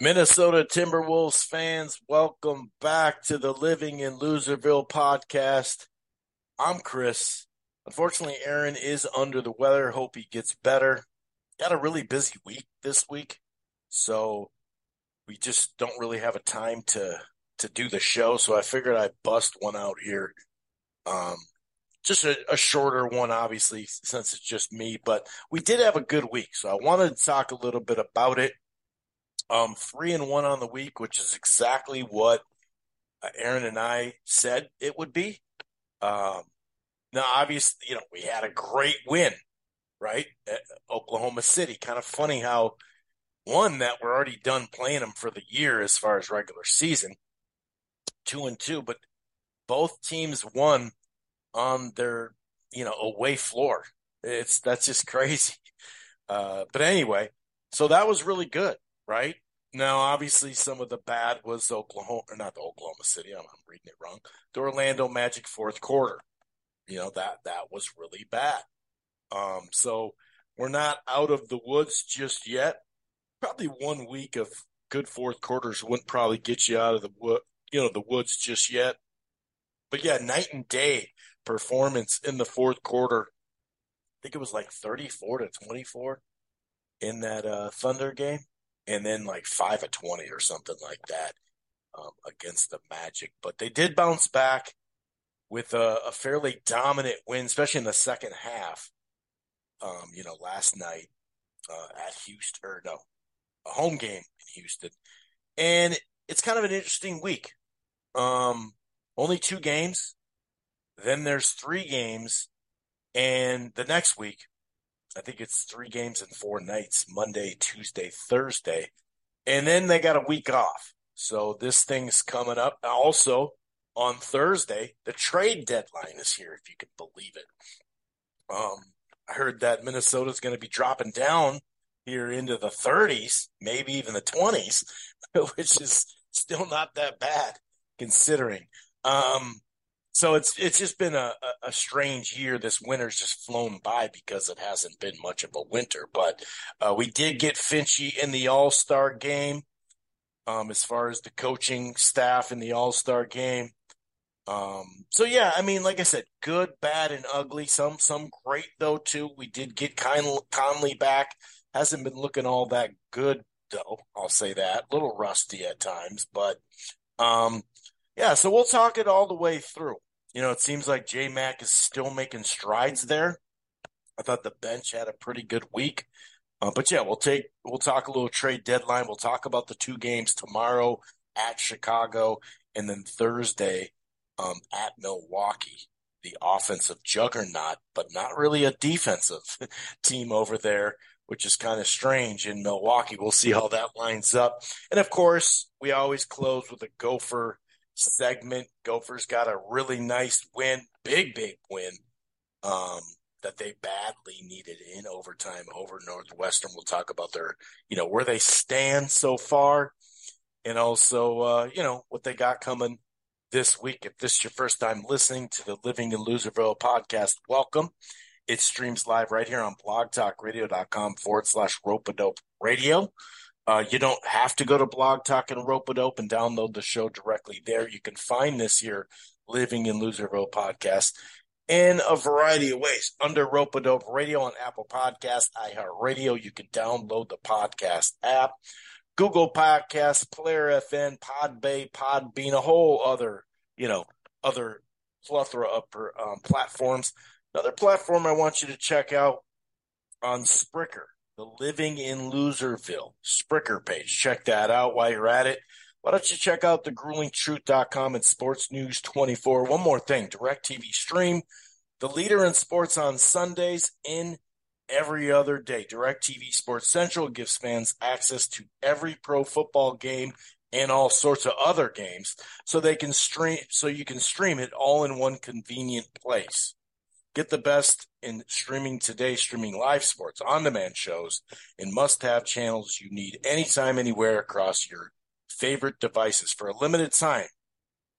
Minnesota Timberwolves fans, welcome back to the Living in Loserville podcast. I'm Chris. Unfortunately, Aaron is under the weather. Hope he gets better. Got a really busy week this week, so we just don't really have a time to to do the show. So I figured I'd bust one out here. Um, just a, a shorter one, obviously, since it's just me. But we did have a good week, so I wanted to talk a little bit about it. Um, three and one on the week, which is exactly what uh, Aaron and I said it would be. Um, now, obviously, you know, we had a great win, right? At Oklahoma City. Kind of funny how one that we're already done playing them for the year as far as regular season, two and two, but both teams won on their, you know, away floor. It's that's just crazy. Uh, but anyway, so that was really good, right? Now, obviously, some of the bad was Oklahoma, or not the Oklahoma City. I'm, I'm reading it wrong. The Orlando Magic fourth quarter. You know that that was really bad. Um, so we're not out of the woods just yet. Probably one week of good fourth quarters wouldn't probably get you out of the wood, you know, the woods just yet. But yeah, night and day performance in the fourth quarter. I think it was like 34 to 24 in that uh, Thunder game, and then like 5 of 20 or something like that um, against the Magic. But they did bounce back with a, a, fairly dominant win, especially in the second half. Um, you know, last night uh, at Houston, or no, a home game in Houston, and it's kind of an interesting week. Um, only two games. Then there's three games, and the next week, I think it's three games and four nights: Monday, Tuesday, Thursday, and then they got a week off. So this thing's coming up. Also, on Thursday, the trade deadline is here, if you can believe it. Um, I heard that Minnesota's going to be dropping down here into the 30s, maybe even the 20s, which is still not that bad considering. Um, so it's it's just been a, a, strange year. This winter's just flown by because it hasn't been much of a winter. But uh, we did get Finchy in the All Star game. Um, as far as the coaching staff in the All Star game, um, so yeah, I mean, like I said, good, bad, and ugly. Some some great though too. We did get Conley back. Hasn't been looking all that good though. I'll say that. A little rusty at times, but um, yeah. So we'll talk it all the way through. You know, it seems like J Mac is still making strides there. I thought the bench had a pretty good week. Uh, but yeah, we'll take we'll talk a little trade deadline. We'll talk about the two games tomorrow at Chicago and then Thursday um, at Milwaukee, the offensive juggernaut, but not really a defensive team over there, which is kind of strange in Milwaukee. We'll see how that lines up. And of course, we always close with a Gopher segment. Gophers got a really nice win, big, big win. Um, that they badly needed in overtime over Northwestern. We'll talk about their, you know, where they stand so far and also, uh, you know, what they got coming this week. If this is your first time listening to the Living in Loserville podcast, welcome. It streams live right here on blogtalkradio.com forward slash ropeadope radio. Uh, you don't have to go to Blog Talk and Ropeadope and download the show directly there. You can find this here, Living in Loserville podcast, in a variety of ways. Under rope Ropeadope Radio on Apple Podcasts, iHeartRadio, you can download the podcast app. Google Podcasts, Player FM, Podbay, Podbean, a whole other, you know, other plethora of um, platforms. Another platform I want you to check out on Spreaker, the Living in Loserville Spreaker page. Check that out while you're at it. Why don't you check out the gruelingtruth.com and Sports News 24? One more thing, DirecTV Stream, the leader in sports on Sundays in every other day. DirecTV Sports Central gives fans access to every pro football game and all sorts of other games so they can stream so you can stream it all in one convenient place. Get the best in streaming today, streaming live sports, on-demand shows, and must-have channels you need anytime, anywhere across your favorite devices for a limited time.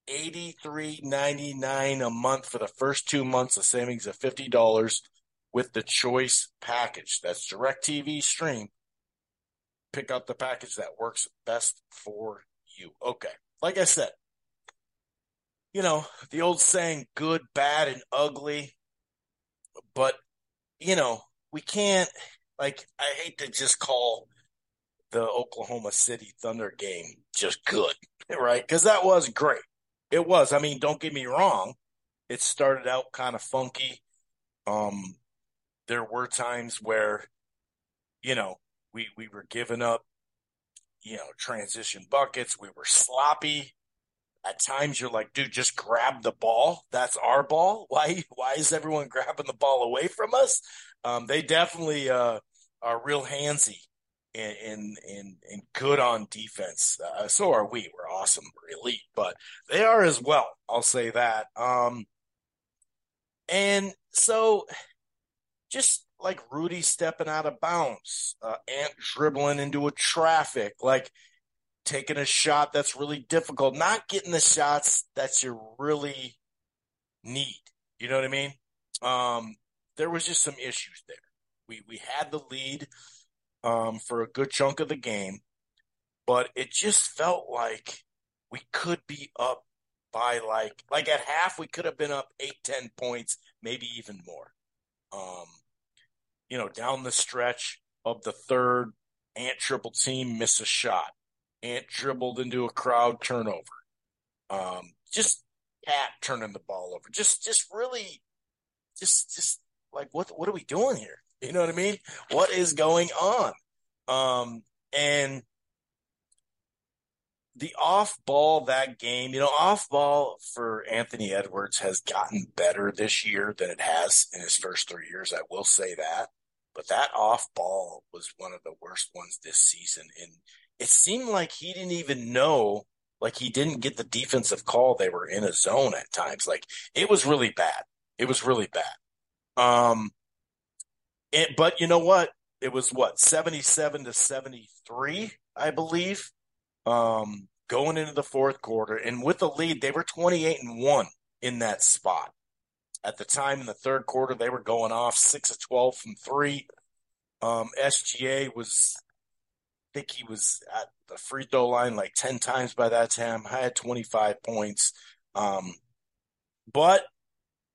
$83.99 a month for the first two months, a savings of $50 with the choice package. That's DirecTV Stream. pick out the package that works best for you. Okay. Like I said, you know, the old saying good, bad, and ugly. But, you know, we can't, like, I hate to just call the Oklahoma City Thunder game just good, right? Because that was great. It was. I mean, don't get me wrong. It started out kind of funky. Um, there were times where, you know, we we were giving up, you know, transition buckets. We were sloppy. At times, you're like, dude, just grab the ball. That's our ball. Why why is everyone grabbing the ball away from us? Um, they definitely uh, are real handsy and and and, good on defense. Uh, so are we. We're awesome. We're elite, but they are as well. I'll say that. Um, and so just like Rudy stepping out of bounds, uh, Ant dribbling into a traffic, like taking a shot that's really difficult, not getting the shots that you really need. You know what I mean? Um, there was just some issues there. We we had the lead um, for a good chunk of the game, but it just felt like we could be up by like like at half we could have been up eight ten points, maybe even more. Um, you know, down the stretch of the third, Ant triple team miss a shot. Ant dribbled into a crowd turnover. Um, just Pat turning the ball over. Just just really just just like what what are we doing here? You know what I mean? What is going on? Um, and the off ball that game, you know, off ball for Anthony Edwards has gotten better this year than it has in his first three years. I will say that. But that off ball was one of the worst ones this season. And it seemed like he didn't even know, like he didn't get the defensive call. They were in a zone at times. Like it was really bad. It was really bad. Um, it, but you know what? It was what, 77 to 73, I believe um, going into the fourth quarter. And with the lead, they were 28 and 1 in that spot. At the time in the third quarter, they were going off 6 of 12 from three. Um, SGA was, think he was at the free throw line like 10 times by that time. I had 25 points. Um, but,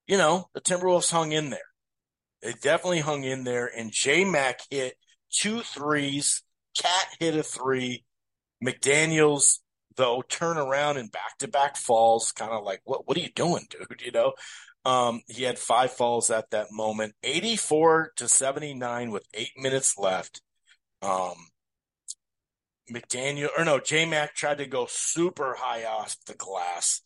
you know, the Timberwolves hung in there. They definitely hung in there. And J Mac hit two threes. Cat hit a three. McDaniels, though, turn around and back to back falls, kind of like, what, what are you doing, dude? You know, um, he had five falls at that moment, 84 to 79 with eight minutes left. Um, McDaniel, or no, J Mac tried to go super high off the glass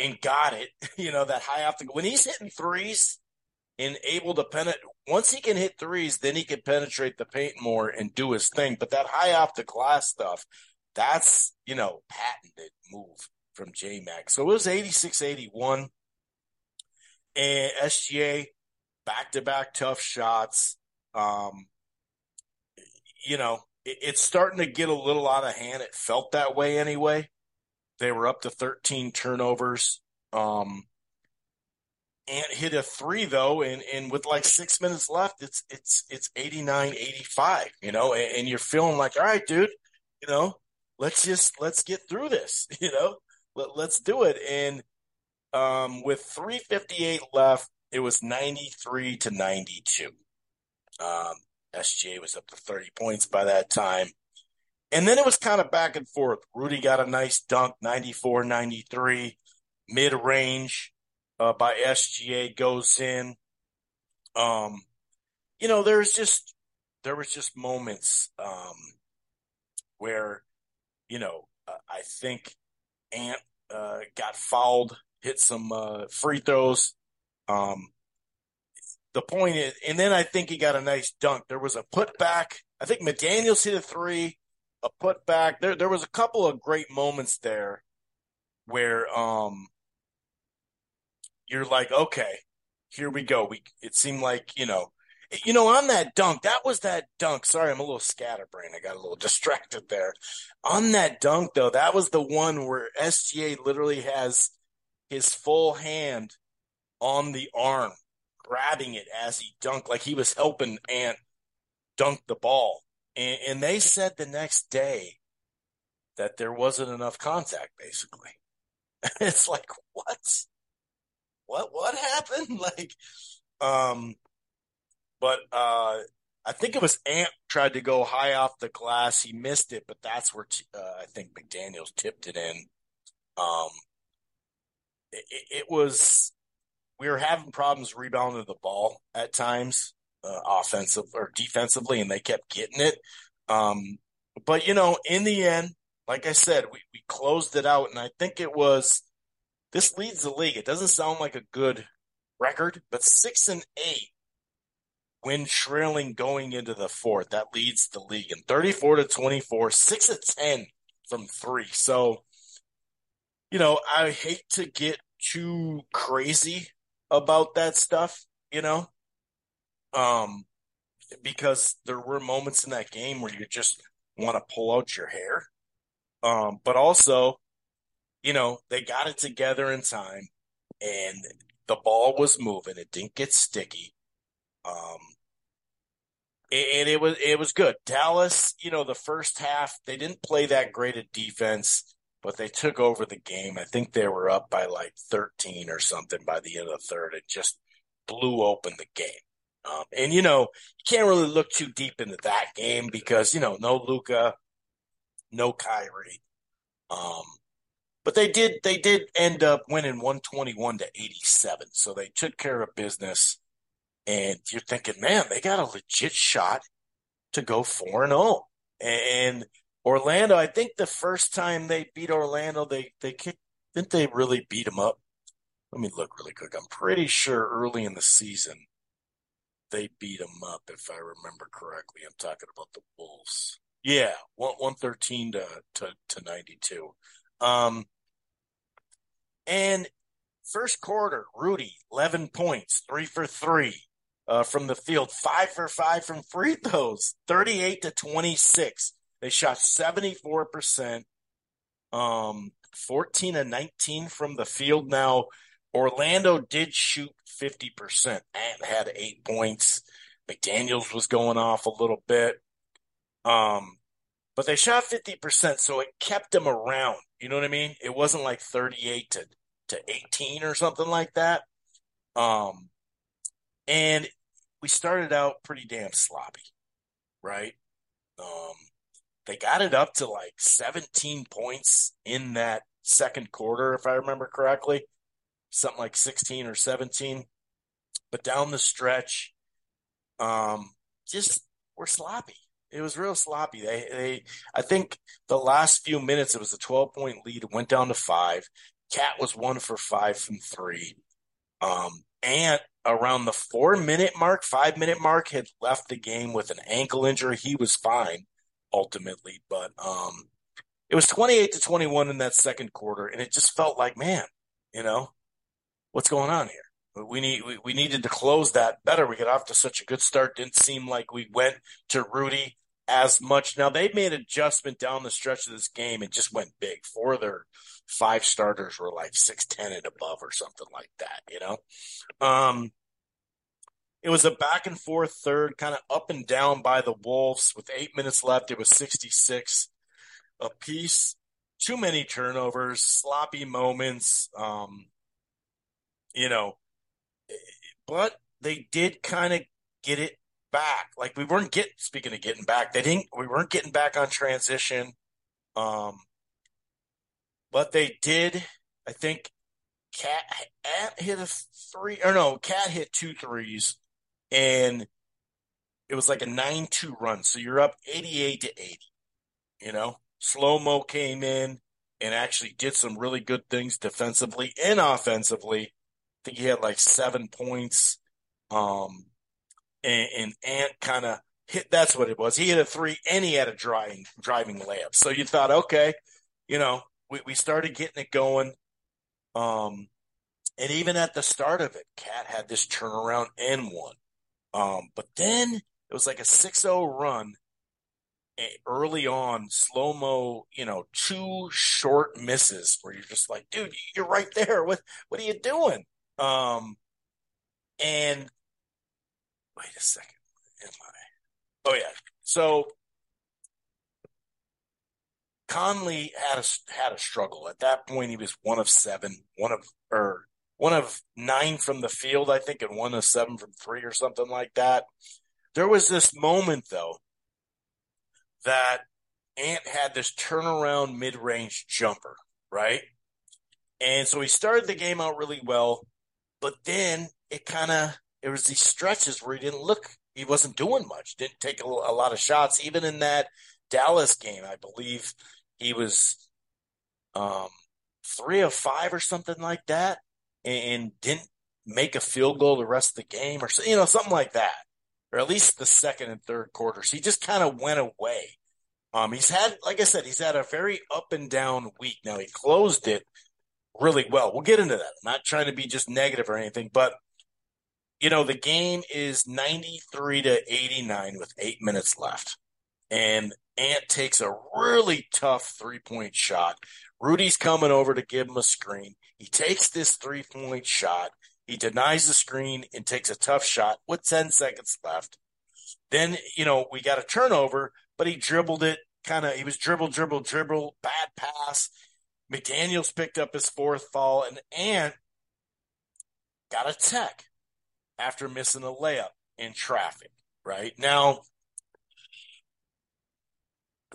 and got it. You know, that high off the, when he's hitting threes and able to penetrate, once he can hit threes, then he can penetrate the paint more and do his thing. But that high off the glass stuff, that's, you know, patented move from J Mac. So it was 86 81. And SGA back to back tough shots. Um, you know, it's starting to get a little out of hand. It felt that way anyway. They were up to 13 turnovers. Um, and hit a three though, and, and with like six minutes left, it's it's it's 89, 85, you know, and, and you're feeling like, all right, dude, you know, let's just let's get through this, you know, Let, let's do it. And um, with 358 left, it was 93 to 92. Um, SGA was up to 30 points by that time. And then it was kind of back and forth. Rudy got a nice dunk, 94 93, mid range uh, by SGA goes in. Um, you know, there's just, there was just moments um, where you know, uh, I think Ant uh, got fouled, hit some uh, free throws. Um, the point is, and then I think he got a nice dunk. There was a putback. I think McDaniels hit a three, a putback. There, there was a couple of great moments there where um, you're like, okay, here we go. We it seemed like you know you know, on that dunk, that was that dunk. Sorry, I'm a little scatterbrained. I got a little distracted there. On that dunk, though, that was the one where SGA literally has his full hand on the arm, grabbing it as he dunked, like he was helping Ant dunk the ball. and, and they said the next day that there wasn't enough contact. Basically, it's like what, what, what happened? Like, um, but uh, I think it was Ant tried to go high off the glass. He missed it, but that's where t- uh, I think McDaniels tipped it in. Um, it, it, was we were having problems rebounding the ball at times, uh, offensive or defensively, and they kept getting it. Um, but you know, in the end, like I said, we, we closed it out, and I think it was this leads the league. It doesn't sound like a good record, but six and eight when trailing going into the fourth. That leads the league in 34 to 24, 6 to 10 from three. So, you know, I hate to get too crazy about that stuff, you know, um, because there were moments in that game where you just want to pull out your hair. Um, but also, you know, they got it together in time and the ball was moving. It didn't get sticky. Um, and it was it was good. Dallas, you know, the first half they didn't play that great at defense, but they took over the game. I think they were up by like 13 or something by the end of the third. It just blew open the game. Um, and you know, you can't really look too deep into that game because you know, no Luka, no Kyrie. Um, but they did they did end up winning 121 to 87. So they took care of business. And you're thinking, man, they got a legit shot to go 4 and 0. And Orlando, I think the first time they beat Orlando, they they kicked didn't they really beat them up? Let me look really quick. I'm pretty sure early in the season they beat them up, if I remember correctly. I'm talking about the Wolves. Yeah, one one thirteen to to to ninety two. Um, and first quarter, Rudy, 11 points, three for three uh, from the field, five for five from free throws, 38 to 26. They shot 74%, um, 14 and 19 from the field. Now, Orlando did shoot 50% and had eight points. McDaniels was going off a little bit. Um, but they shot 50%, so it kept them around. You know what I mean? It wasn't like 38 to, to 18 or something like that. Um, and we started out pretty damn sloppy, right? Um, they got it up to like 17 points in that second quarter, if I remember correctly, something like 16 or 17. But down the stretch, um, just we're sloppy. It was real sloppy. They, they, I think the last few minutes, it was a 12 point lead. It went down to five. Cat was one for five from three. Um, and around the four minute mark, five minute mark, had left the game with an ankle injury. He was fine ultimately, but, um, it was 28 to 21 in that second quarter. And it just felt like, man, you know, what's going on here? we need we, we needed to close that better. We got off to such a good start. Didn't seem like we went to Rudy as much. Now they made adjustment down the stretch of this game and just went big. Four of their five starters were like six ten and above or something like that. You know, um, it was a back and forth third, kind of up and down by the Wolves. With eight minutes left, it was sixty six a piece. Too many turnovers, sloppy moments. Um, you know, but they did kind of get it back. Like we weren't getting speaking of getting back, they didn't we weren't getting back on transition. Um but they did, I think Cat hit a three or no, Cat hit two threes and it was like a 9-2 run. So you're up 88 to 80. You know, slow mo came in and actually did some really good things defensively and offensively I think he had like seven points. Um, and, and Ant kind of hit. That's what it was. He hit a three, and he had a driving driving layup. So you thought, okay, you know, we we started getting it going. Um, and even at the start of it, Cat had this turnaround and one. Um, but then it was like a 6-0 run eh, early on, slow mo, you know, two short misses where you're just like, dude, you're right there. What what are you doing? Um, and wait a second. Am I? Oh yeah. So Conley had a had a struggle at that point. He was one of seven, one of or one of nine from the field, I think, and one of seven from three or something like that. There was this moment though that Ant had this turnaround mid range jumper, right? And so he started the game out really well, but then it kind of it was these stretches where he didn't look, he wasn't doing much, didn't take a, a lot of shots. Even in that Dallas game, I believe he was um, three of five or something like that, and didn't make a field goal the rest of the game, or you know something like that, or at least the second and third quarters. He just kind of went away. Um, he's had, like I said, he's had a very up and down week. Now he closed it really well. We'll get into that. I'm not trying to be just negative or anything, but you know, the game is 93 to 89 with eight minutes left. And Ant takes a really tough three point shot. Rudy's coming over to give him a screen. He takes this three point shot. He denies the screen and takes a tough shot with 10 seconds left. Then, you know, we got a turnover, but he dribbled it kind of, he was dribble, dribble, dribble, bad pass. McDaniels picked up his fourth foul and Ant got a tech after missing a layup in traffic, right? Now,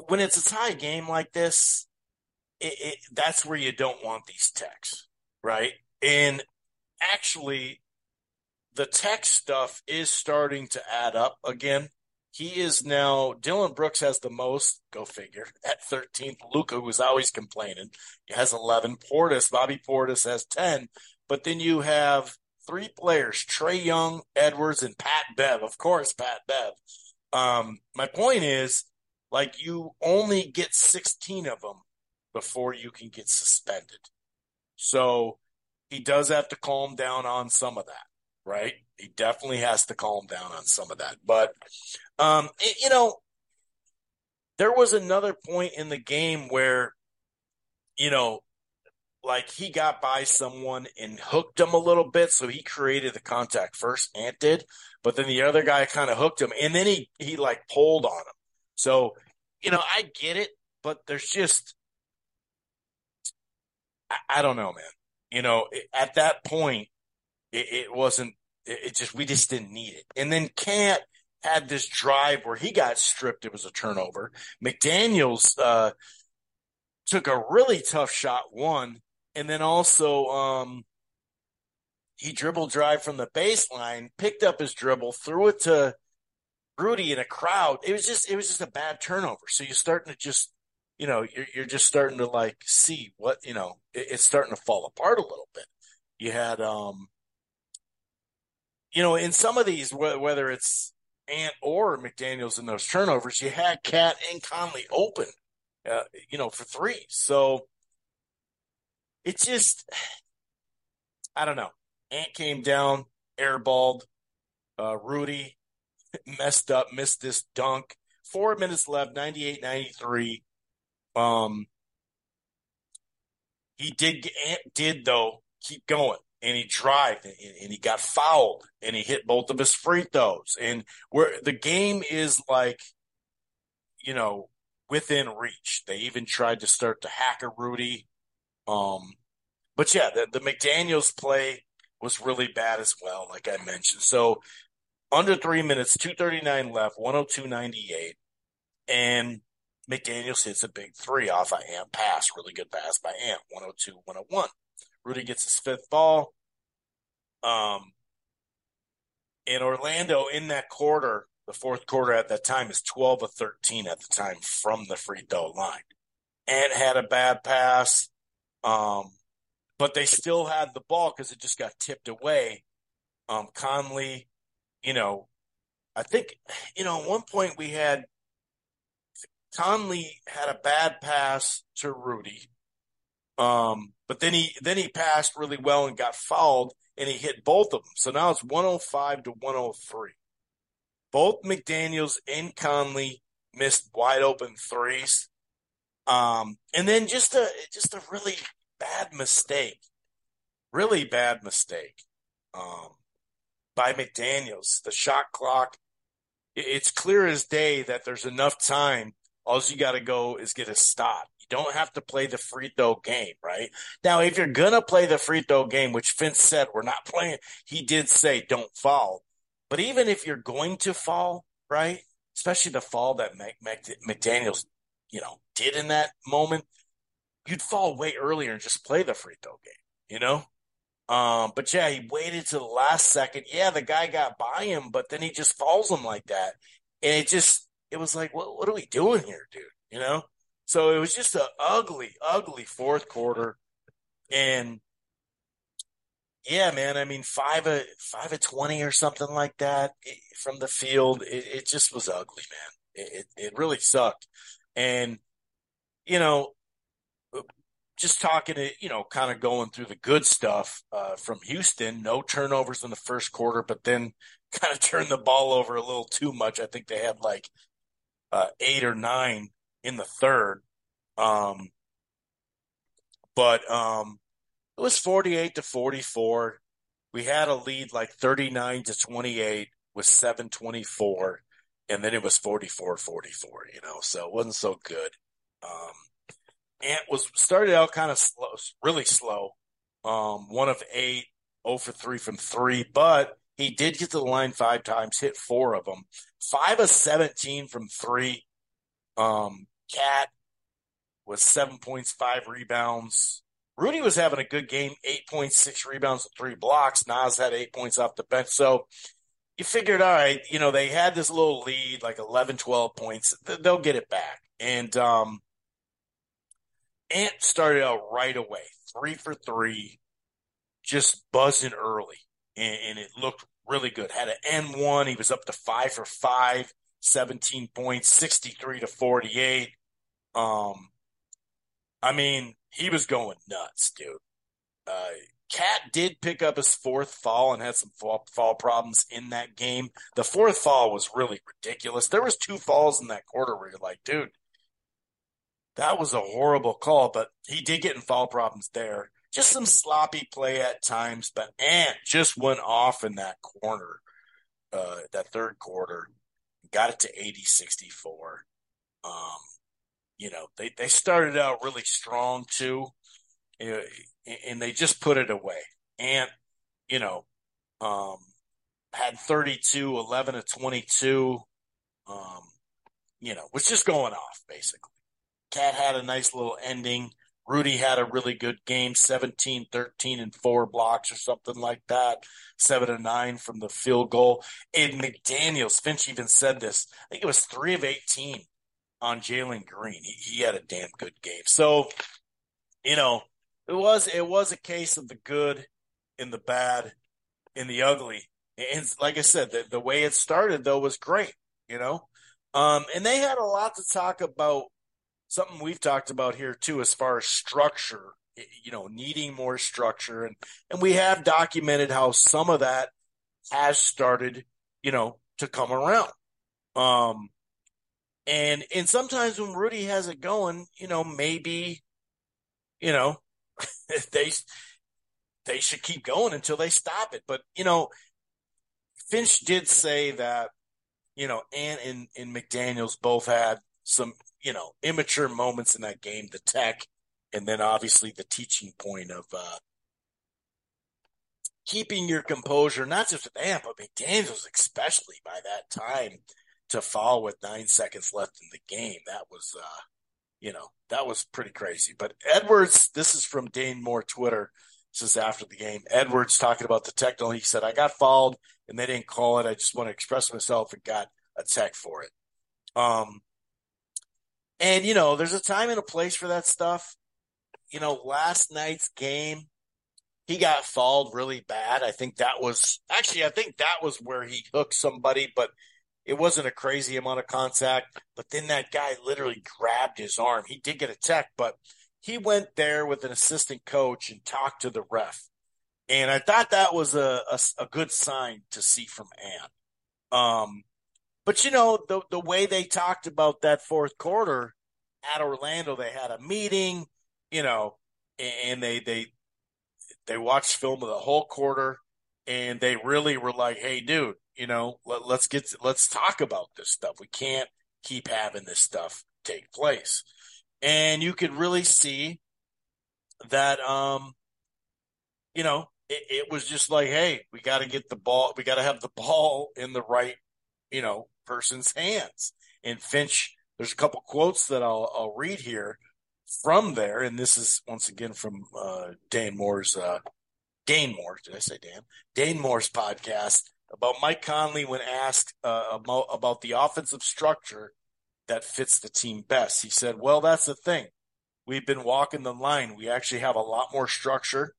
when it's a tie game like this, it, it, that's where you don't want these techs, right? And actually, the tech stuff is starting to add up again. He is now Dillon Brooks has the most, go figure, at 13th. Luka who's always complaining, has 11. Portis, Bobby Portis has 10. But then you have three players: Trae Young, Edwards, and Pat Bev. Of course, Pat Bev. Um, my point is, like, you only get 16 of them before you can get suspended. So he does have to calm down on some of that, right? He definitely has to calm down on some of that. But, um, it, you know, there was another point in the game where, you know, like he got by someone and hooked him a little bit, so he created the contact first. Ant did, but then the other guy kind of hooked him, and then he he like pulled on him. So you know, I get it, but there's just I, I don't know, man. You know, at that point, it, it wasn't. It, just we just didn't need it, and then Can't had this drive where he got stripped. It was a turnover. McDaniels uh, took a really tough shot, one, and then also um, he dribble drive from the baseline, picked up his dribble, threw it to Rudy in a crowd. It was just it was just a bad turnover. So you're starting to just you know you're you're just starting to like see what you know it, it's starting to fall apart a little bit. You had um you know in some of these whether it's Ant or McDaniel's in those turnovers, you had Cat and Conley open, uh, you know, for three. So it just, I don't know. Ant came down, airballed. Uh, Rudy messed up, missed this dunk. Four minutes left, 98 93. Um, he did, did though, keep going. And he drived and, and he got fouled and he hit both of his free throws. And where the game is like, you know, within reach. They even tried to start to hack a Rudy. Um, but yeah, the, the McDaniels play was really bad as well, like I mentioned. So under three minutes, 239 left, 102.98. And McDaniels hits a big three off a Ant pass. Really good pass by Ant, 102, 101. Rudy gets his fifth ball. Um, in Orlando, in that quarter, the fourth quarter at that time is 12 of 13 at the time from the free throw line. Ant had a bad pass. Um, but they still had the ball because it just got tipped away. Um, Conley, you know, I think, you know, at one point we had Conley had a bad pass to Rudy. Um, but then he then he passed really well and got fouled and he hit both of them. So now it's 105 to 103. Both McDaniels and Conley missed wide open threes. Um, and then just a just a really bad mistake, really bad mistake um, by McDaniels. The shot clock, it's clear as day that there's enough time all you got to go is get a stop. You don't have to play the free throw game, right? Now, if you're going to play the free throw game, which Finch said we're not playing, he did say don't fall. But even if you're going to fall, right? Especially the fall that McDaniels, you know, did in that moment, you'd fall way earlier and just play the free throw game, you know? Um, but yeah, he waited to the last second. Yeah, the guy got by him, but then he just falls him like that. And it just, it was like, what, what are we doing here, dude? You know? So it was just an ugly, ugly fourth quarter. And yeah, man, I mean, five of, five of 20 or something like that from the field. It, it just was ugly, man. It, it, it really sucked. And, you know, just talking to, you know, kind of going through the good stuff uh, from Houston, no turnovers in the first quarter, but then kind of turned the ball over a little too much. I think they had like uh, eight or nine in the third. Um, but um, it was 48 to 44. We had a lead like 39 to 28 with 724. And then it was 44 44, you know, so it wasn't so good. Um, Ant was started out kind of slow, really slow. Um, one of eight, 0 for three from three, but he did get to the line five times, hit four of them, five of 17 from three. Um, Cat was seven points, five rebounds. Rudy was having a good game, eight points, six rebounds, three blocks. Naz had eight points off the bench. So you figured, all right, you know, they had this little lead, like 11, 12 points. They'll get it back. And um, Ant started out right away, three for three, just buzzing early. And, and it looked really good. Had an N1. He was up to five for five, 17 points, 63 to 48. Um, I mean, he was going nuts, dude. Uh, Cat did pick up his fourth fall and had some fall, fall, problems in that game. The fourth fall was really ridiculous. There was two falls in that quarter where you're like, dude, that was a horrible call, but he did get in fall problems there. Just some sloppy play at times, but Ant just went off in that corner, uh, that third quarter, got it to 80 64. Um, you know, they, they started out really strong too, and they just put it away. Ant, you know, um, had 32, 11 to 22, um, you know, was just going off basically. Cat had a nice little ending. Rudy had a really good game 17, 13, and four blocks or something like that. Seven to nine from the field goal. And McDaniels, Finch even said this. I think it was three of 18 on Jalen Green. He, he had a damn good game. So, you know, it was it was a case of the good in the bad in the ugly. And like I said, the, the way it started though was great, you know. Um, and they had a lot to talk about something we've talked about here too, as far as structure, you know, needing more structure. And, and we have documented how some of that has started, you know, to come around. Um, and, and sometimes when Rudy has it going, you know, maybe, you know, they, they should keep going until they stop it. But, you know, Finch did say that, you know, Ant and, and McDaniels both had some you know, immature moments in that game, the tech, and then obviously the teaching point of uh, keeping your composure, not just with Ant, but McDaniels especially by that time to fall with nine seconds left in the game. That was, uh, you know, that was pretty crazy. But Edwards, this is from Dane Moore Twitter. This is after the game. Edwards talking about the technical. He said, I got fouled and they didn't call it. I just want to express myself and got a tech for it. Um, and, you know, there's a time and a place for that stuff. You know, last night's game, he got fouled really bad. I think that was actually, I think that was where he hooked somebody, but it wasn't a crazy amount of contact. But then that guy literally grabbed his arm. He did get a tech, but he went there with an assistant coach and talked to the ref. And I thought that was a, a, a good sign to see from Ant. Um, but you know, the the way they talked about that fourth quarter at Orlando, they had a meeting, you know, and they they they watched film of the whole quarter, and they really were like, "Hey, dude, you know, let, let's get let's talk about this stuff. We can't keep having this stuff take place. And you could really see that, um, you know, it, it was just like, hey, we got to get the ball, we got to have the ball in the right, you know, person's hands. And Finch, there's a couple quotes that I'll, I'll read here from there. And this is once again from uh, Dan Moore's, uh, Dane Moore, did I say Dan? Dane Moore's podcast about Mike Conley when asked uh, about, about the offensive structure that fits the team best. He said, Well, that's the thing. We've been walking the line. We actually have a lot more structure.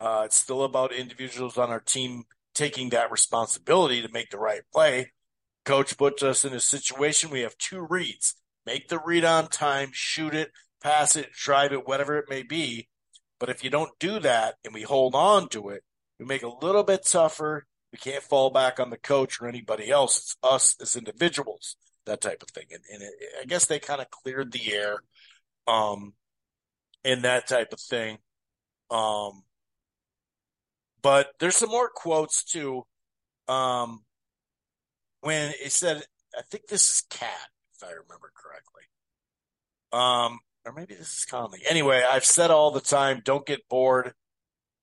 Uh, it's still about individuals on our team taking that responsibility to make the right play. Coach puts us in a situation we have two reads make the read on time, shoot it, pass it, drive it, whatever it may be. But if you don't do that and we hold on to it, we make it a little bit tougher. We can't fall back on the coach or anybody else. It's us as individuals, that type of thing. And, and it, I guess they kind of cleared the air, um, and that type of thing. Um, but there's some more quotes too. Um, when it said, I think this is Cat, if I remember correctly. Um, or maybe this is Conley. Anyway, I've said all the time, don't get bored.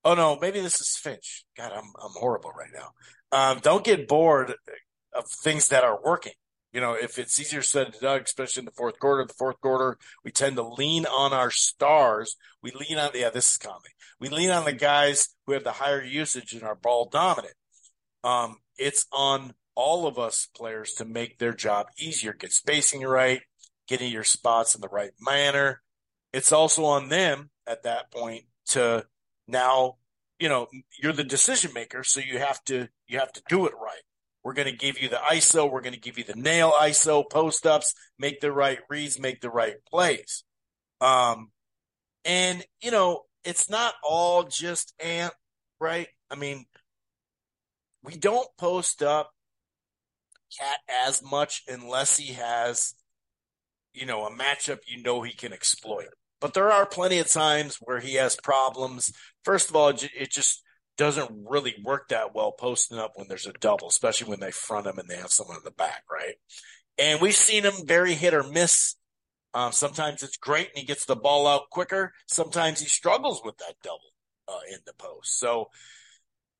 Oh no, maybe this is Finch. God, I'm I'm horrible right now. Um, don't get bored of things that are working. You know, if it's easier said than done, especially in the fourth quarter. The fourth quarter, we tend to lean on our stars. We lean on yeah, this is Conley. We lean on the guys who have the higher usage and are ball dominant. Um, it's on all of us players to make their job easier, get spacing right, getting your spots in the right manner. It's also on them at that point to now, you know, you're the decision maker, so you have to you have to do it right. We're going to give you the ISO. We're going to give you the nail ISO post ups, make the right reads, make the right plays. Um, and you know, it's not all just Ant, right? I mean, we don't post up Cat as much unless he has you know, a matchup you know he can exploit. But there are plenty of times where he has problems. First of all, it just doesn't really work that well posting up when there's a double, especially when they front him and they have someone in the back, right? And we've seen him very hit or miss. Um, sometimes it's great and he gets the ball out quicker. Sometimes he struggles with that double uh, in the post. So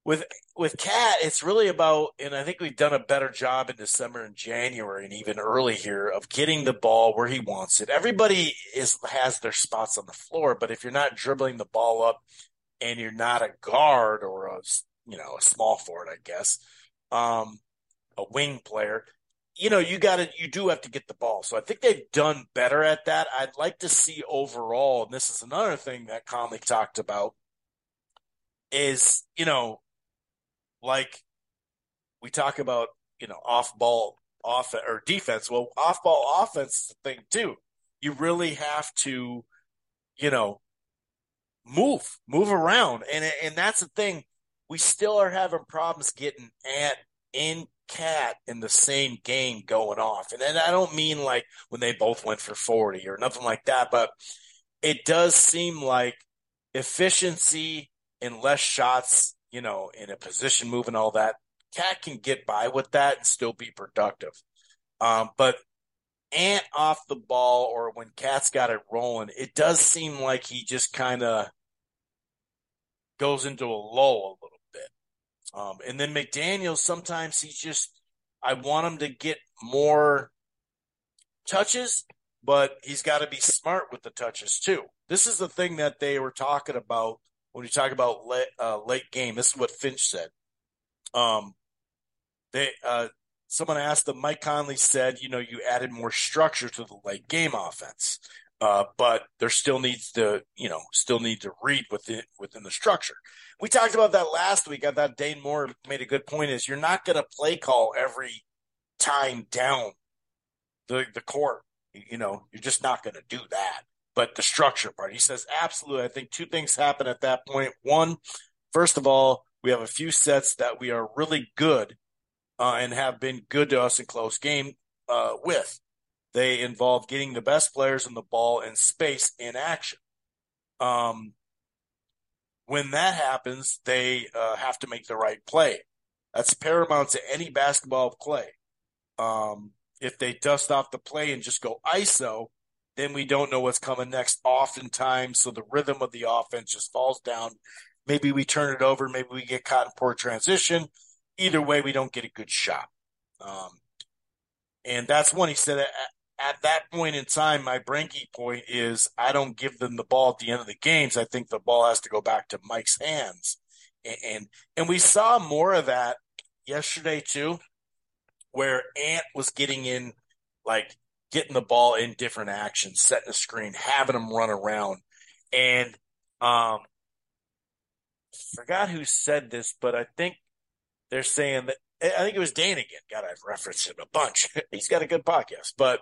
with with Cat, it's really about, and I think we've done a better job in December and January, and even early here of getting the ball where he wants it. Everybody is has their spots on the floor, but if you're not dribbling the ball up, and you're not a guard or a you know a small forward, I guess, um, a wing player, you know you got to you do have to get the ball. So I think they've done better at that. I'd like to see overall, and this is another thing that Conley talked about, is you know like we talk about, you know, off ball off or defense. Well, off ball offense thing too. You really have to, you know, move, move around. And and that's the thing. We still are having problems getting at in cat in the same game going off. And then I don't mean like when they both went for 40 or nothing like that, but it does seem like efficiency and less shots you know, in a position move and all that. Cat can get by with that and still be productive. Um, but Ant off the ball or when Cat's got it rolling, it does seem like he just kind of goes into a lull a little bit. Um, and then McDaniel, sometimes he's just, I want him to get more touches, but he's got to be smart with the touches too. This is the thing that they were talking about when you talk about late, uh, late game, this is what Finch said. Um, they uh, someone asked them. Mike Conley said, you know, you added more structure to the late game offense, uh, but there still needs to, you know, still need to read within within the structure. We talked about that last week. I thought Dane Moore made a good point. Is you're not going to play call every time down the the court. You know, you're just not going to do that but the structure part. He says, absolutely. I think two things happen at that point. One, first of all, we have a few sets that we are really good uh, and have been good to us in close game uh, with. They involve getting the best players in the ball and space in action. Um, when that happens, they uh, have to make the right play. That's paramount to any basketball play. Um, if they dust off the play and just go ISO, then we don't know what's coming next oftentimes. So the rhythm of the offense just falls down. Maybe we turn it over. Maybe we get caught in poor transition. Either way, we don't get a good shot. Um, and that's when he said at, at that point in time, my Brenke point is I don't give them the ball at the end of the games. I think the ball has to go back to Mike's hands. And, and, and we saw more of that yesterday too, where Ant was getting in like getting the ball in different actions, setting a screen, having them run around. And um forgot who said this, but I think they're saying that I think it was Dane again. God, I've referenced him a bunch. He's got a good podcast, but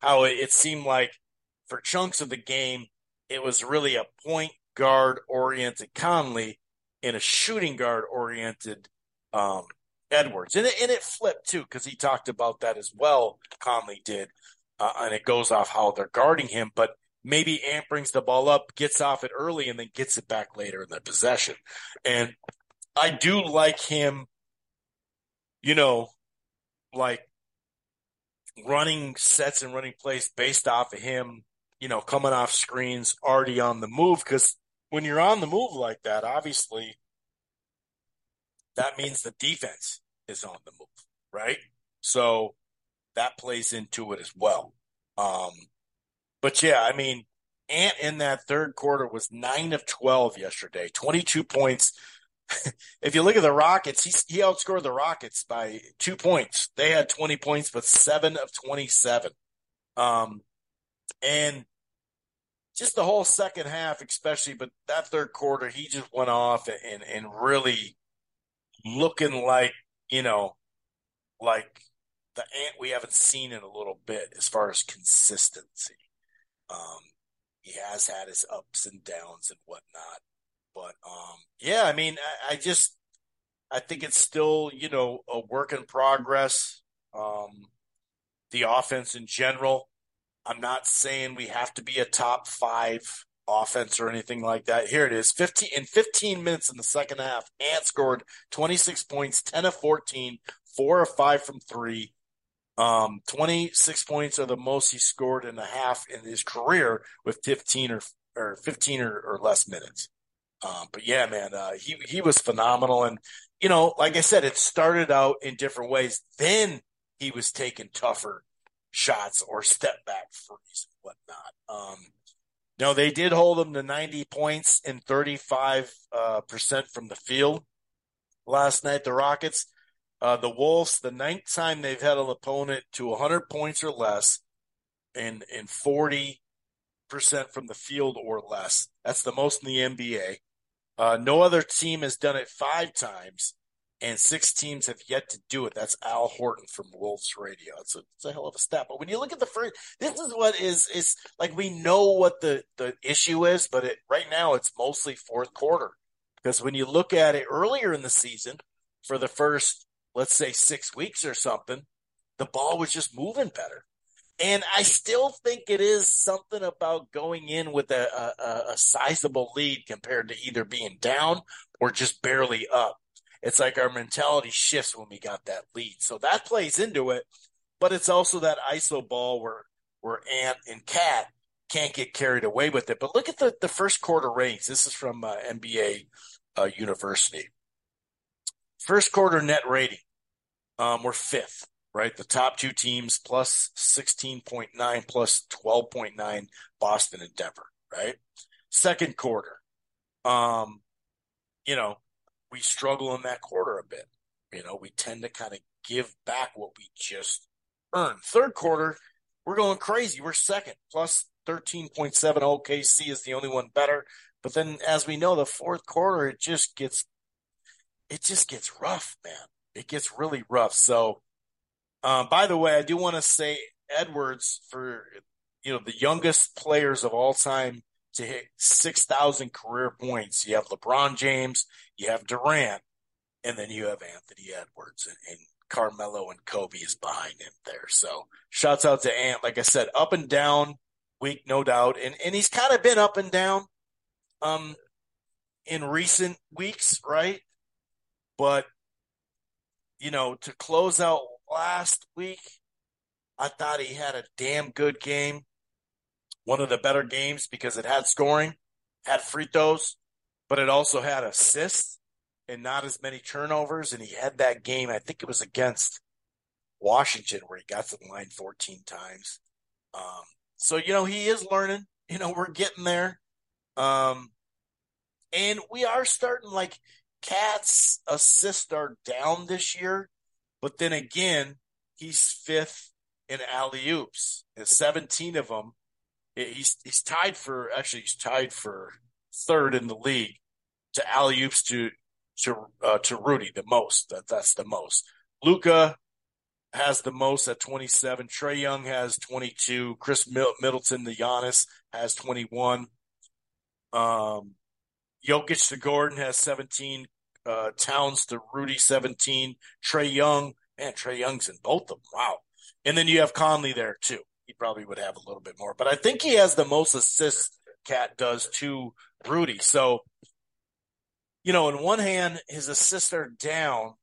how it, it seemed like for chunks of the game, it was really a point guard oriented Conley and a shooting guard oriented um, Edwards. And it, and it flipped too, because he talked about that as well. Conley did uh, and it goes off how they're guarding him. But maybe Ant brings the ball up, gets off it early, and then gets it back later in the possession. And I do like him, you know, like running sets and running plays based off of him, you know, coming off screens, already on the move. Because when you're on the move like that, obviously, that means the defense is on the move, right? So that plays into it as well. Um, but yeah, I mean, Ant in that third quarter was nine of 12 yesterday, 22 points. if you look at the Rockets, he, he outscored the Rockets by two points. They had 20 points, but seven of 27. Um, and just the whole second half, especially, but that third quarter, he just went off and, and really looking like, you know, like the ant we haven't seen in a little bit as far as consistency. Um, he has had his ups and downs and whatnot, but um, yeah, I mean, I, I, just I think it's still you know a work in progress. Um, the offense in general. I'm not saying we have to be a top five offense or anything like that. Here it is. 15 in 15 minutes in the second half, Ant scored 26 points, 10 of 14, 4 of 5 from 3, um, 26 points are the most he scored in a half in his career with 15 or, or 15 or, or less minutes. Um, but yeah, man, uh, he, he was phenomenal. And, you know, like I said, it started out in different ways. Then he was taking tougher shots or step back threes and whatnot. Um, no, they did hold him to 90 points and 35 uh, percent from the field last night. The Rockets, uh, the Wolves, the ninth time they've had an opponent to 100 points or less and, and 40% from the field or less. That's the most in the NBA. Uh, no other team has done it five times, and six teams have yet to do it. That's Alan Horton from Wolves Radio. It's a, it's a hell of a stat. But when you look at the first, this is what is is like we know what the the issue is, but it, right now it's mostly fourth quarter because when you look at it earlier in the season for the first let's say six weeks or something, the ball was just moving better. And I still think it is something about going in with a, a, a sizable lead compared to either being down or just barely up. It's like our mentality shifts when we got that lead. So that plays into it. But it's also that ISO ball where, where Ant and KAT can't get carried away with it. But look at the, the first quarter ratings. This is from uh, NBA uh, University. First quarter net rating, um, we're fifth, right? The top two teams plus 16.9 plus 12.9, Boston and Denver, right? Second quarter, um, you know, we struggle in that quarter a bit. You know, we tend to kind of give back what we just earned. Third quarter, we're going crazy. We're second, plus 13.7. OKC is the only one better. But then, as we know, the fourth quarter, it just gets it just gets rough, man. It gets really rough. So, um, by the way, I do want to say Edwards for you know the youngest players of all time to hit six thousand career points. You have LeBron James, you have Durant, and then you have Anthony Edwards and, and Carmelo and Kobe is behind him there. So, shouts out to Ant. Like I said, up and down week, no doubt, and and he's kind of been up and down, um, in recent weeks, right? But, you know, to close out last week, I thought he had a damn good game. One of the better games because it had scoring, had free throws, but it also had assists and not as many turnovers. And he had that game, I think it was against Washington, where he got to the line 14 times. Um, so, you know, he is learning. You know, we're getting there. Um, and we are starting like KAT's assists are down this year, but then again, he's fifth in alley oops. And 17 of them. He's he's tied for actually he's tied for third in the league to alley oops to to uh, to Rudy the most. That that's the most. Luka has the most at 27. Trae Young has 22. Khris Middleton, the Giannis, has 21. Um, Jokic to Gordon has 17. Uh, Towns to Rudy 17. Trae Young, man, Trae Young's in both of them. Wow. And then you have Conley there too. He probably would have a little bit more, but I think he has the most assists KAT does to Rudy. So, you know, in one hand, his assists are down,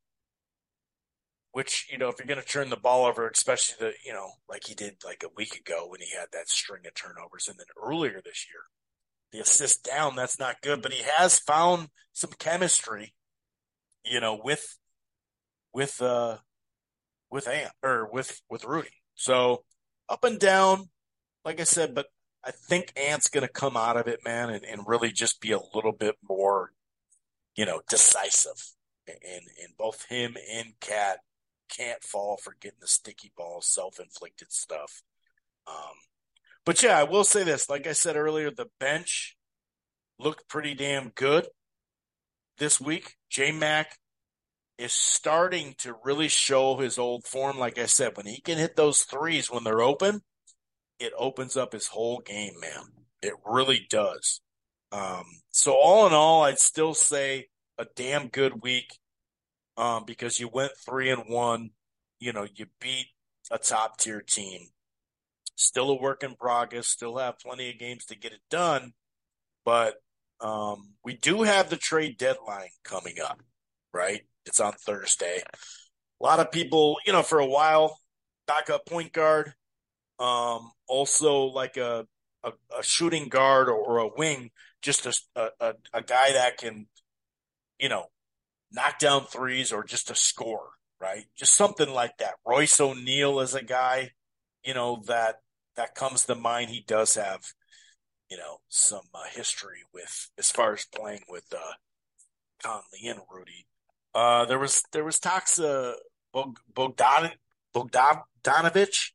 which, you know, if you're going to turn the ball over, especially the, you know, like he did like a week ago when he had that string of turnovers and then earlier this year, the assist down, that's not good, but he has found some chemistry, you know, with, with, uh, with Ant or with, with Rudy. So up and down, like I said, but I think Ant's to come out of it, man, and, and really just be a little bit more, you know, decisive. And, and both him and KAT can't fall for getting the sticky ball, self inflicted stuff. Um, but yeah, I will say this. Like I said earlier, the bench looked pretty damn good this week. J Mac is starting to really show his old form. Like I said, when he can hit those threes when they're open, it opens up his whole game, man. It really does. Um, so all in all, I'd still say a damn good week um, because you went three and one. You know, you beat a top tier team. Still a work in progress. Still have plenty of games to get it done, but um, we do have the trade deadline coming up, right? It's on Thursday. A lot of people, you know, for a while, backup point guard, um, also like a, a, a shooting guard or, a wing, just a, a, a guy that can, you know, knock down threes or just a score, right? Just something like that. Royce O'Neale is a guy, you know, that that comes to mind. He does have, you know, some uh, history with as far as playing with uh, Conley and Rudy. Uh, there was there was talks uh, Bog, Bogdan Bogdanovich,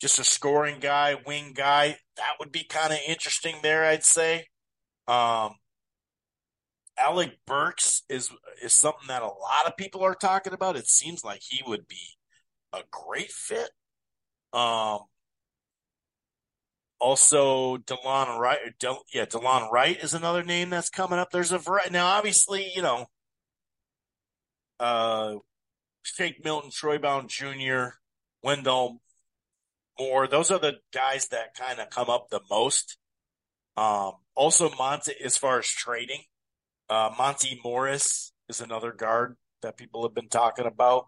just a scoring guy, wing guy. That would be kind of interesting there, I'd say. Um, Alec Burks is is something that a lot of people are talking about. It seems like he would be a great fit. Um, also, Delon Wright, Del, yeah, Delon Wright is another name that's coming up. There's a variety now. Obviously, you know, uh, Shake Milton, Troy Brown Jr., Wendell Moore. Those are the guys that kind of come up the most. Um, also, Monte, as far as trading, uh, Monte Morris is another guard that people have been talking about.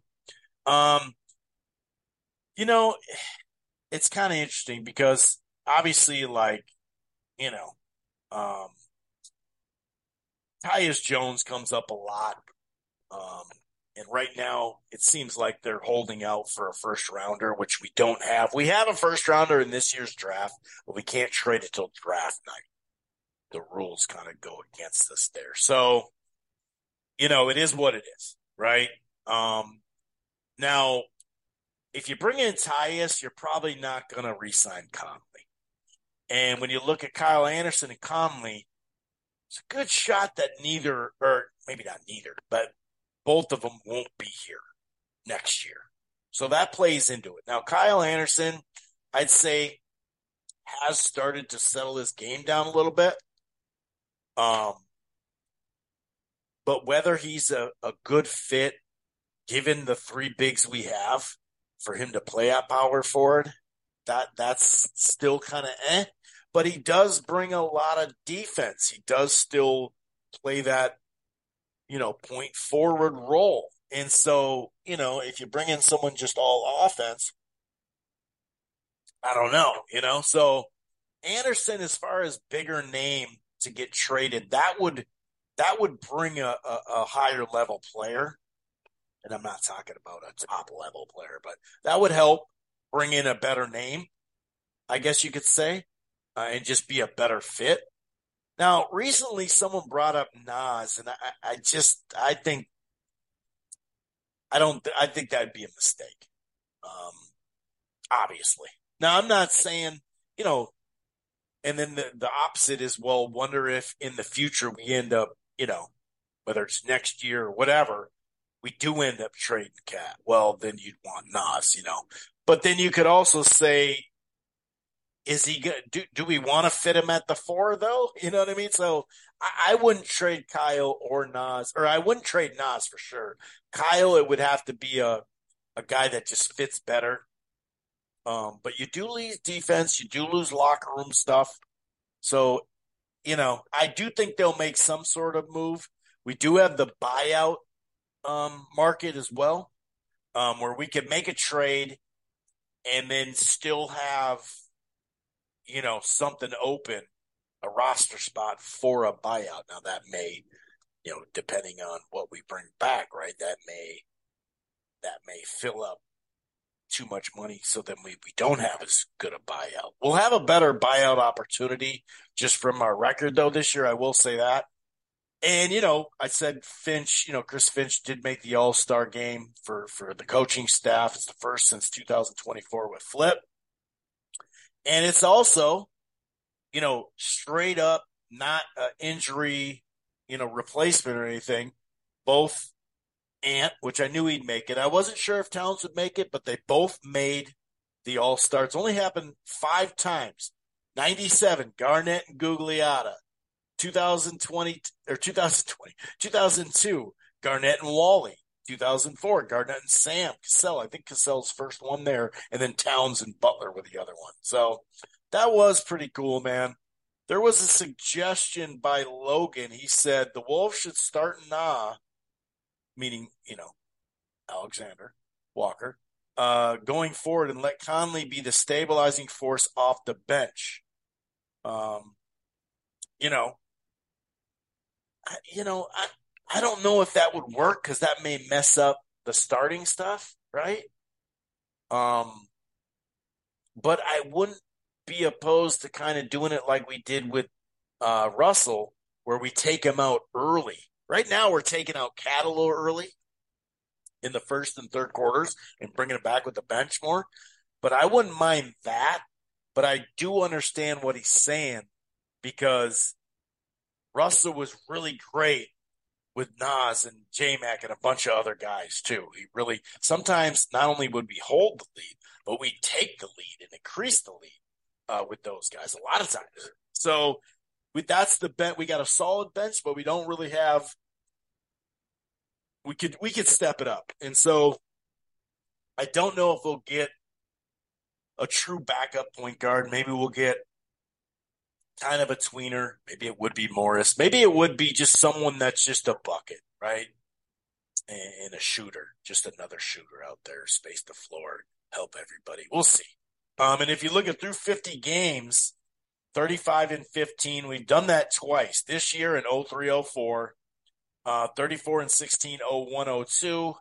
Um, you know, it's kind of interesting because obviously, like, you know, um, Tyus Jones comes up a lot. Um, and right now, it seems like they're holding out for a first rounder, which we don't have. We have a first rounder in this year's draft, but we can't trade it till draft night. The rules kind of go against us there. So, you know, it is what it is, right? Um, now, if you bring in Tyus, you're probably not going to re-sign Conley. And when you look at Kyle Anderson and Conley, it's a good shot that neither, or maybe not neither, but both of them won't be here next year. So that plays into it. Now, Kyle Anderson, I'd say, has started to settle his game down a little bit. Um, but whether he's a, a good fit, given the three bigs we have, for him to play at power forward, that that's still kind of eh. But he does bring a lot of defense. He does still play that you know, point forward role. And so, you know, if you bring in someone just all offense, I don't know, you know. So Anderson, as far as bigger name to get traded, that would that would bring a, a, a higher level player. And I'm not talking about a top level player, but that would help bring in a better name, I guess you could say, uh, and just be a better fit. Now, recently someone brought up Naz, and I, I just I think I don't I think that'd be a mistake. Um, obviously. Now I'm not saying, you know, and then the, the opposite is well, wonder if in the future we end up, you know, whether it's next year or whatever, we do end up trading KAT. Well, then you'd want Naz, you know. But then you could also say, is he good? Do, do we want to fit him at the four though? You know what I mean? So I, I, wouldn't trade Kyle or Naz, or I wouldn't trade Naz for sure. Kyle, it would have to be a a guy that just fits better. Um, but you do lose defense, you do lose locker room stuff. So, you know, I do think they'll make some sort of move. We do have the buyout um, market as well, um, where we could make a trade and then still have, you know, something open, a roster spot for a buyout. Now that may, you know, depending on what we bring back, right? That may that may fill up too much money, so then we, we don't have as good a buyout. We'll have a better buyout opportunity just from our record though this year. I will say that. And you know, I said Finch. You know, Chris Finch did make the All Star game for for the coaching staff. It's the first since 2024 with Flip, and it's also, you know, straight up not an injury, you know, replacement or anything. Both Ant, which I knew he'd make it. I wasn't sure if Towns would make it, but they both made the All Star. It's only happened five times. 97, Garnett and Gugliotta. 2020 or 2020, 2002, Garnett and Wally. 2004, Garnett and Sam Cassell. I think Cassell's first one there, and then Towns and Butler were the other one. So that was pretty cool, man. There was a suggestion by Logan. He said the Wolves should start Nah, meaning, you know, Alexander Walker, uh, going forward and let Conley be the stabilizing force off the bench. Um, you know, I, you know, I, I don't know if that would work because that may mess up the starting stuff, right? Um, but I wouldn't be opposed to kind of doing it like we did with uh, Russell, where we take him out early. Right now, we're taking out little early in the first and third quarters and bringing it back with the bench more. But I wouldn't mind that. But I do understand what he's saying because Russell was really great with Naz and J Mac and a bunch of other guys too. He really sometimes not only would we hold the lead, but we take the lead and increase the lead uh, with those guys a lot of times. So we, that's the bet. We got a solid bench, but we don't really have. We could we could step it up, and so I don't know if we'll get a true backup point guard. Maybe we'll get kind of a tweener. Maybe it would be Morris. Maybe it would be just someone that's just a bucket, right? And a shooter, just another shooter out there, space the floor, help everybody. We'll see. Um, and if you look at through 50 games, 35 and 15, we've done that twice this year in 0304, uh, 34 and 16, 0102.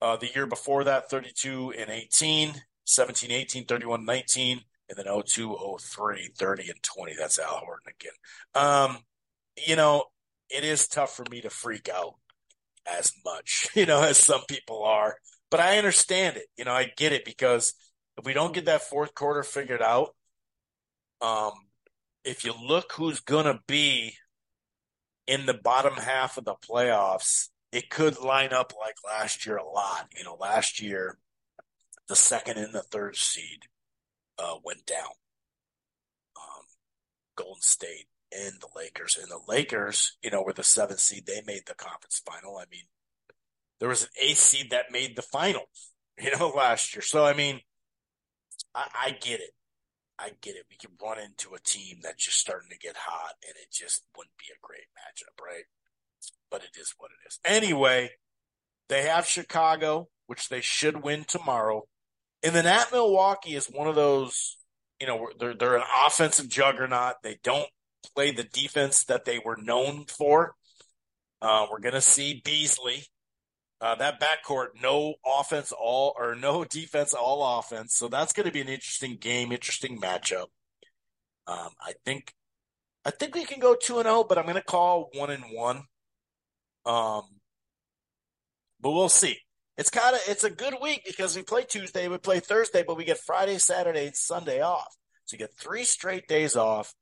Uh, the year before that, 32 and 18, 17, 18, 31, 19 and then 02, 03, 30, and 20. That's Alan Horton again. Um, you know, it is tough for me to freak out as much, you know, as some people are. But I understand it. You know, I get it because if we don't get that fourth quarter figured out, um, if you look who's going to be in the bottom half of the playoffs, it could line up like last year a lot. You know, last year, the second and the third seed uh, went down. Um, Golden State and the Lakers. And the Lakers, you know, were the seventh seed. They made the conference final. I mean, there was an eighth seed that made the finals, you know, last year. So, I mean, I, I get it. I get it. We can run into a team that's just starting to get hot and it just wouldn't be a great matchup, right? But it is what it is. Anyway, they have Chicago, which they should win tomorrow. And then at Milwaukee is one of those You know, they're they're an offensive juggernaut. They don't play the defense that they were known for. Uh, we're going to see Beasley. Uh, that backcourt, no offense, all or no defense, all offense. So that's going to be an interesting game, interesting matchup. Um, I think, I think we can go two and zero, oh, but I'm going to call one and one. Um, but we'll see. It's kind of it's a good week because we play Tuesday, we play Thursday, but we get Friday, Saturday, and Sunday off. So you get three straight days off.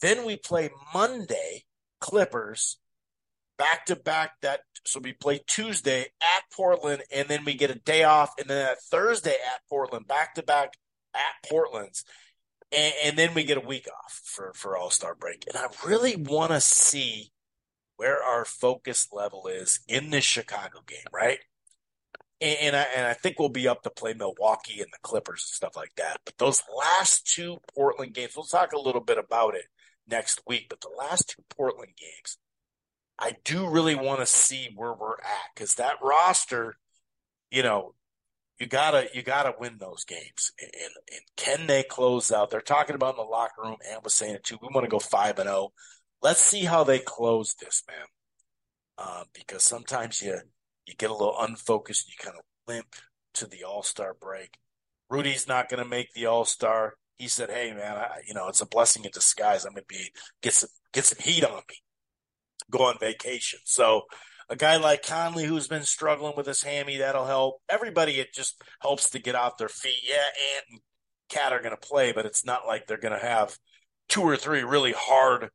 Then we play Monday, Clippers, back to back. That so we play Tuesday at Portland, and then we get a day off, and then that Thursday at Portland, back to back at Portland's, and, and then we get a week off for for All Star break. And I really want to see where our focus level is in this Chicago game, right? And, and, I and I think we'll be up to play Milwaukee and the Clippers and stuff like that. But those last two Portland games, we'll talk a little bit about it next week. But the last two Portland games, I do really want to see where we're at because that roster, you know, you gotta you gotta win those games. And, and, and, can they close out? They're talking about in the locker room, and was saying it too. We want to go five and zero. Oh. Let's see how they close this, man. Uh, because sometimes you you get a little unfocused, you kind of limp to the All Star break. Rudy's not going to make the All Star. He said, "Hey, man, I, you know it's a blessing in disguise. I'm going to be get some get some heat on me." go on vacation. So a guy like Conley who's been struggling with his hammy, that'll help. Everybody, it just helps to get off their feet. Yeah, Ant and KAT are going to play, but it's not like they're going to have two or three really hard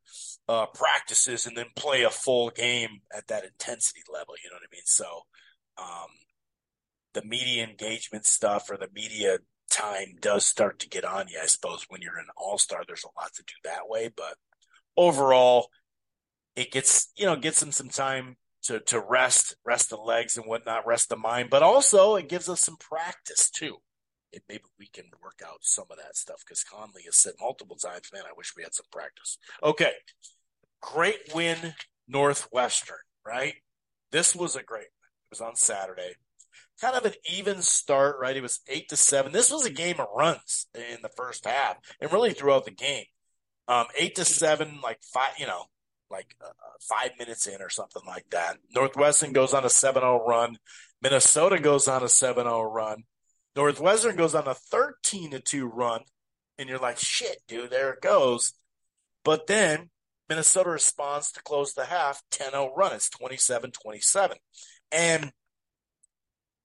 uh, practices and then play a full game at that intensity level. You know what I mean? So um, the media engagement stuff or the media time does start to get on you, I suppose, when you're an all star. There's a lot to do that way, but overall, it gets you know gets them some time to to rest, rest the legs and whatnot, rest the mind, but also it gives us some practice too. And maybe we can work out some of that stuff because Conley has said multiple times, man, I wish we had some practice. Okay. Great win, Northwestern, right? This was a great It was on Saturday. Kind of an even start, right? It was eight to seven. This was a game of runs in the first half and really throughout the game. Um, eight to seven, like five, you know, like uh, uh, five minutes in or something like that. Northwestern goes on a 7 0 run. Minnesota goes on a 7 0 run. Northwestern goes on a 13 to 2 run. And you're like, shit, dude, there it goes. But then Minnesota responds to close the half 10 0 run. It's 27 27. And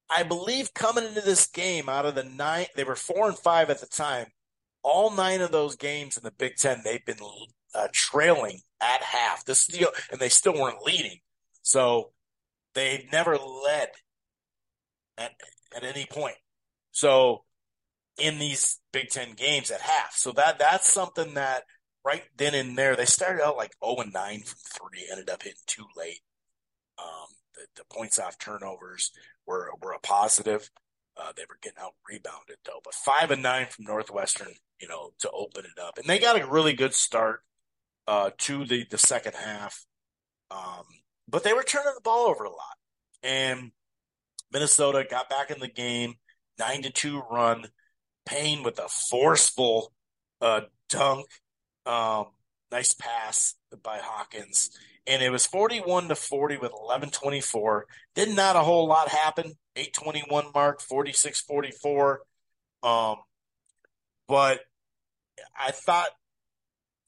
I believe coming into this game out of the nine, they were four and five at the time. All nine of those games in the Big Ten, they've been uh, trailing at half. This deal, and they still weren't leading. So they've never led at at any point. So in these Big Ten games at half. So that that's something that right then and there they started out like 0 and 9 from three, ended up hitting too late. Um, the, the points off turnovers were were a positive. Uh, they were getting out rebounded though, but five and nine from Northwestern, you know, to open it up, and they got a really good start uh, to the the second half. Um, but they were turning the ball over a lot, and Minnesota got back in the game, nine to two run. Payne with a forceful uh, dunk, um, nice pass by Hawkins, and it was forty-one to forty with eleven twenty-four. Did not a whole lot happen. Eight twenty-one mark, 46-44. Um, but I thought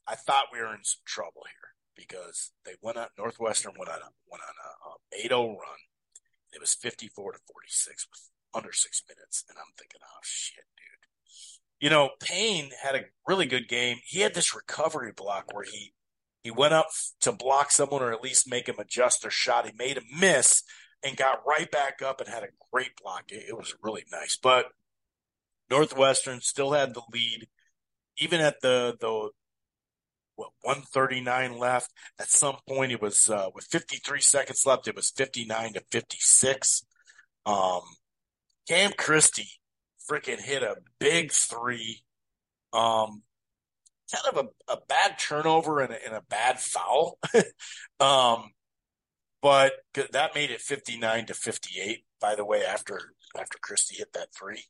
I thought we were in some trouble here because they went on Northwestern went on a, went on a, 8-0 run. It was 54 to 46 with under six minutes, and I'm thinking, oh shit, dude. You know, Payne had a really good game. He had this recovery block where he he went up to block someone or at least make him adjust their shot. He made a miss and got right back up and had a great block. It, it was really nice, but Northwestern still had the lead even at the the what 139 left. At some point, it was uh, with 53 seconds left. It was 59 to 56. Um, Cam Christie freaking hit a big three. Um, kind of a, a bad turnover and a, and a bad foul. um, but that made it 59 to 58. By the way, after after Christie hit that three.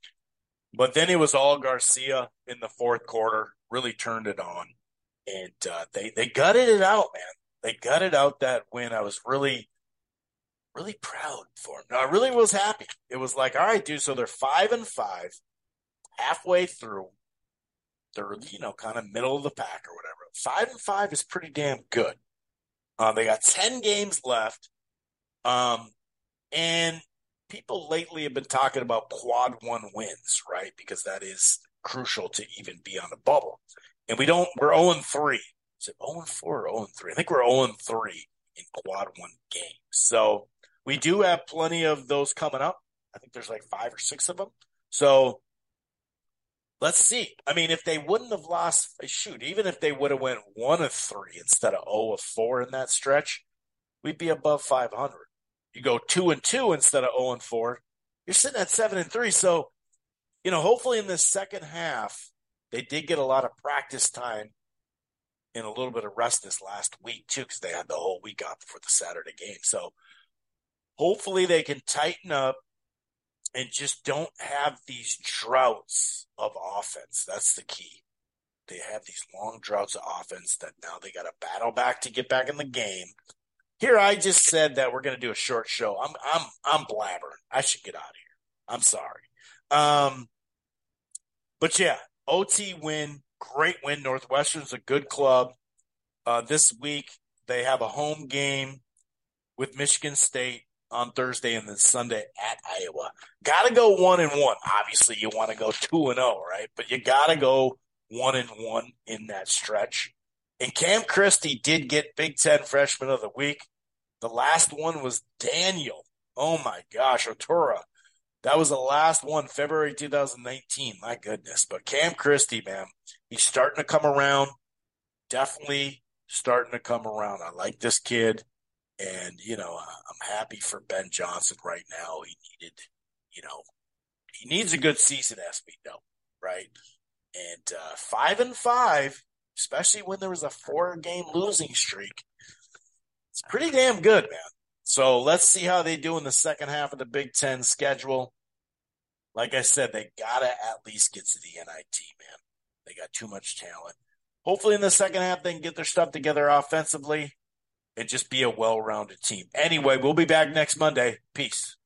But then it was all Garcia in the fourth quarter, really turned it on. And uh, they, they gutted it out, man. They gutted out that win. I was really, really proud for them. No, I really was happy. It was like, all right, dude, so they're five and five, halfway through. They're, you know, kind of middle of the pack or whatever. Five and five is pretty damn good. Um, they got 10 games left. Um, and people lately have been talking about quad one wins, right? Because that is crucial to even be on the bubble. And we don't, we're 0 3. Is it 0 4 or 0 3? I think we're 0 3 in quad one games. So we do have plenty of those coming up. I think there's like five or six of them. So let's see. I mean, if they wouldn't have lost, shoot, even if they would have went one of three instead of 0 of 4 in that stretch, we'd be above 500 you go two and two instead of 0 and 4, you're sitting at seven and three. So, you know, hopefully in this second half, they did get a lot of practice time and a little bit of rest this last week too, because they had the whole week off before the Saturday game. So hopefully they can tighten up and just don't have these droughts of offense. That's the key. They have these long droughts of offense that now they got to battle back to get back in the game. Here, I just said that we're going to do a short show. I'm I'm I'm blabbering. I should get out of here. I'm sorry. Um, but yeah, OT win, great win. Northwestern's a good club. Uh, this week they have a home game with Michigan State on Thursday and then Sunday at Iowa. Got to go one and one. Obviously, you want to go two and zero, oh, right? But you got to go one and one in that stretch. And Cam Christie did get Big Ten Freshman of the Week. The last one was Daniel. Oh my gosh, Oturu. That was the last one, February 2019. My goodness. But Cam Christie, man, he's starting to come around. Definitely starting to come around. I like this kid. And, you know, I'm happy for Ben Johnson right now. He needed, you know, he needs a good season, SB, right? And uh, five and five especially when there was a four game losing streak. It's pretty damn good, man. So let's see how they do in the second half of the Big Ten schedule. Like I said, they got to at least get to the NIT, man. They got too much talent. Hopefully, in the second half, they can get their stuff together offensively and just be a well rounded team. Anyway, we'll be back next Monday. Peace.